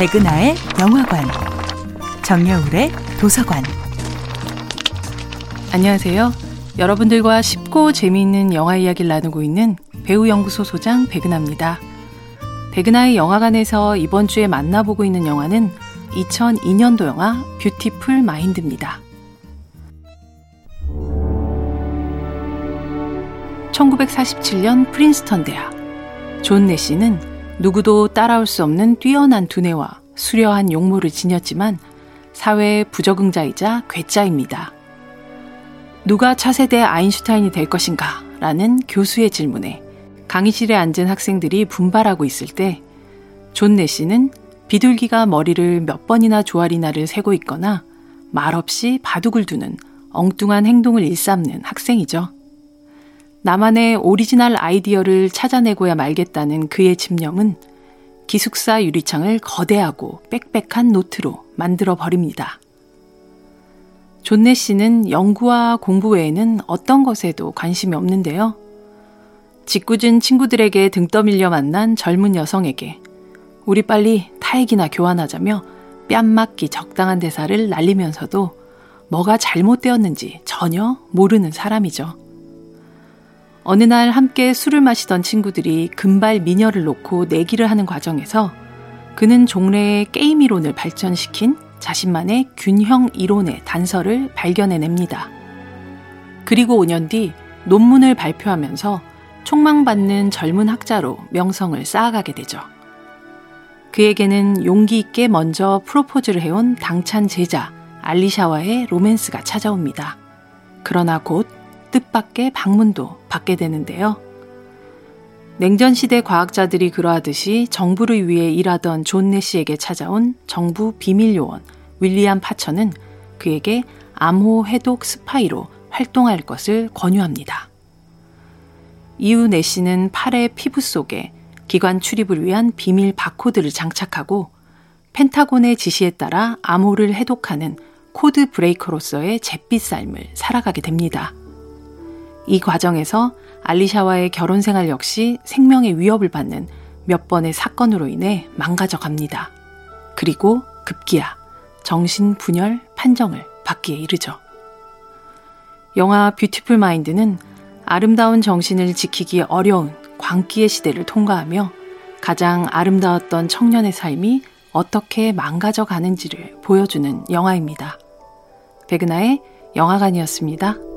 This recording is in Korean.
백은하의 영화관, 정여울의 도서관. 안녕하세요. 여러분들과 쉽고 재미있는 영화 이야기를 나누고 있는 배우 연구소 소장 백은하입니다. 백은하의 영화관에서 이번 주에 만나보고 있는 영화는 2002년도 영화 Beautiful Mind입니다. 1947년 프린스턴 대학. 존 내시는 누구도 따라올 수 없는 뛰어난 두뇌와 수려한 용모를 지녔지만 사회의 부적응자이자 괴짜입니다. 누가 차세대 아인슈타인이 될 것인가? 라는 교수의 질문에 강의실에 앉은 학생들이 분발하고 있을 때 존 내시는 비둘기가 머리를 몇 번이나 조아리나를 세고 있거나 말없이 바둑을 두는 엉뚱한 행동을 일삼는 학생이죠. 나만의 오리지널 아이디어를 찾아내고야 말겠다는 그의 집념은 기숙사 유리창을 거대하고 빽빽한 노트로 만들어 버립니다. 존 내시는 연구와 공부 외에는 어떤 것에도 관심이 없는데요. 짓궂은 친구들에게 등 떠밀려 만난 젊은 여성에게 우리 빨리 타액이나 교환하자며 뺨맞기 적당한 대사를 날리면서도 뭐가 잘못되었는지 전혀 모르는 사람이죠. 어느 날 함께 술을 마시던 친구들이 금발 미녀를 놓고 내기를 하는 과정에서 그는 종래의 게임 이론을 발전시킨 자신만의 균형 이론의 단서를 발견해냅니다. 그리고 5년 뒤 논문을 발표하면서 촉망받는 젊은 학자로 명성을 쌓아가게 되죠. 그에게는 용기 있게 먼저 프로포즈를 해온 당찬 제자 알리샤와의 로맨스가 찾아옵니다. 그러나 곧 뜻밖의 방문도 받게 되는데요. 냉전 시대 과학자들이 그러하듯이 정부를 위해 일하던 존 내시에게 찾아온 정부 비밀 요원 윌리엄 파처는 그에게 암호 해독 스파이로 활동할 것을 권유합니다. 이후 내시는 팔의 피부 속에 기관 출입을 위한 비밀 바코드를 장착하고 펜타곤의 지시에 따라 암호를 해독하는 code breaker로서의 잿빛 삶을 살아가게 됩니다. 이 과정에서 알리샤와의 결혼 생활 역시 생명의 위협을 받는 몇 번의 사건으로 인해 망가져 갑니다. 그리고 급기야 정신 분열 판정을 받기에 이르죠. 영화 Beautiful Mind는 아름다운 정신을 지키기 어려운 광기의 시대를 통과하며 가장 아름다웠던 청년의 삶이 어떻게 망가져 가는지를 보여주는 영화입니다. 백은하의 영화관이었습니다.